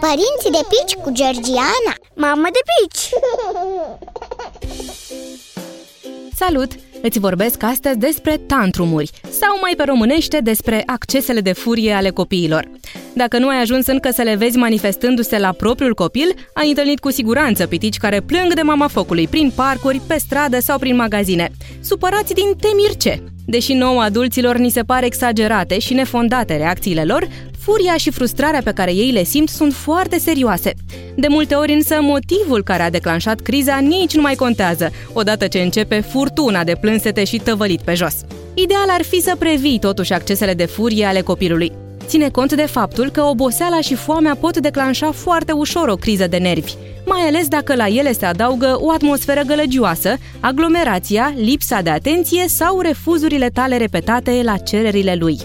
Părinții de pici cu Georgiana Mamă de pici! Salut! Îți vorbesc astăzi despre tantrumuri sau mai pe românește despre accesele de furie ale copiilor. Dacă nu ai ajuns încă să le vezi manifestându-se la propriul copil, ai întâlnit cu siguranță pitici care plâng de mama focului prin parcuri, pe stradă sau prin magazine, supărați din temirce. Deși nouă adulților ni se pare exagerate și nefondate reacțiile lor, furia și frustrarea pe care ei le simt sunt foarte serioase. De multe ori însă motivul care a declanșat criza nici nu mai contează, odată ce începe furtuna de plânsete și tăvălit pe jos. Ideal ar fi să previi totuși accesele de furie ale copilului. Ține cont de faptul că oboseala și foamea pot declanșa foarte ușor o criză de nervi, mai ales dacă la ele se adaugă o atmosferă gălăgioasă, aglomerația, lipsa de atenție sau refuzurile tale repetate la cererile lui.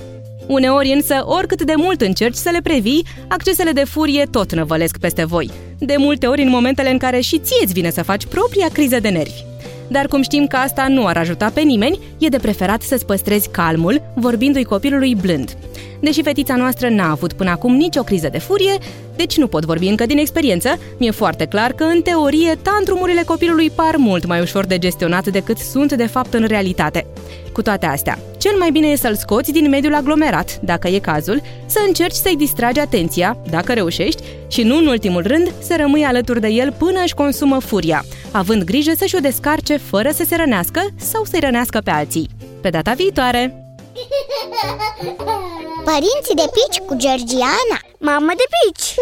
Uneori însă, oricât de mult încerci să le previi, accesele de furie tot năvălesc peste voi. De multe ori în momentele în care și ție îți vine să faci propria criză de nervi. Dar cum știm că asta nu ar ajuta pe nimeni, e de preferat să-ți păstrezi calmul, vorbindu-i copilului blând. Deși fetița noastră n-a avut până acum nicio criză de furie, deci nu pot vorbi încă din experiență, mi-e foarte clar că, în teorie, tantrumurile copilului par mult mai ușor de gestionat decât sunt de fapt în realitate. Cu toate astea, cel mai bine e să-l scoți din mediul aglomerat, dacă e cazul, să încerci să-i distragi atenția, dacă reușești, și nu în ultimul rând să rămâi alături de el până își consumă furia, având grijă să-și o descarce fără să se rănească sau să-i rănească pe alții. Pe data viitoare! Părinții de pici cu Georgiana Mamă de pici!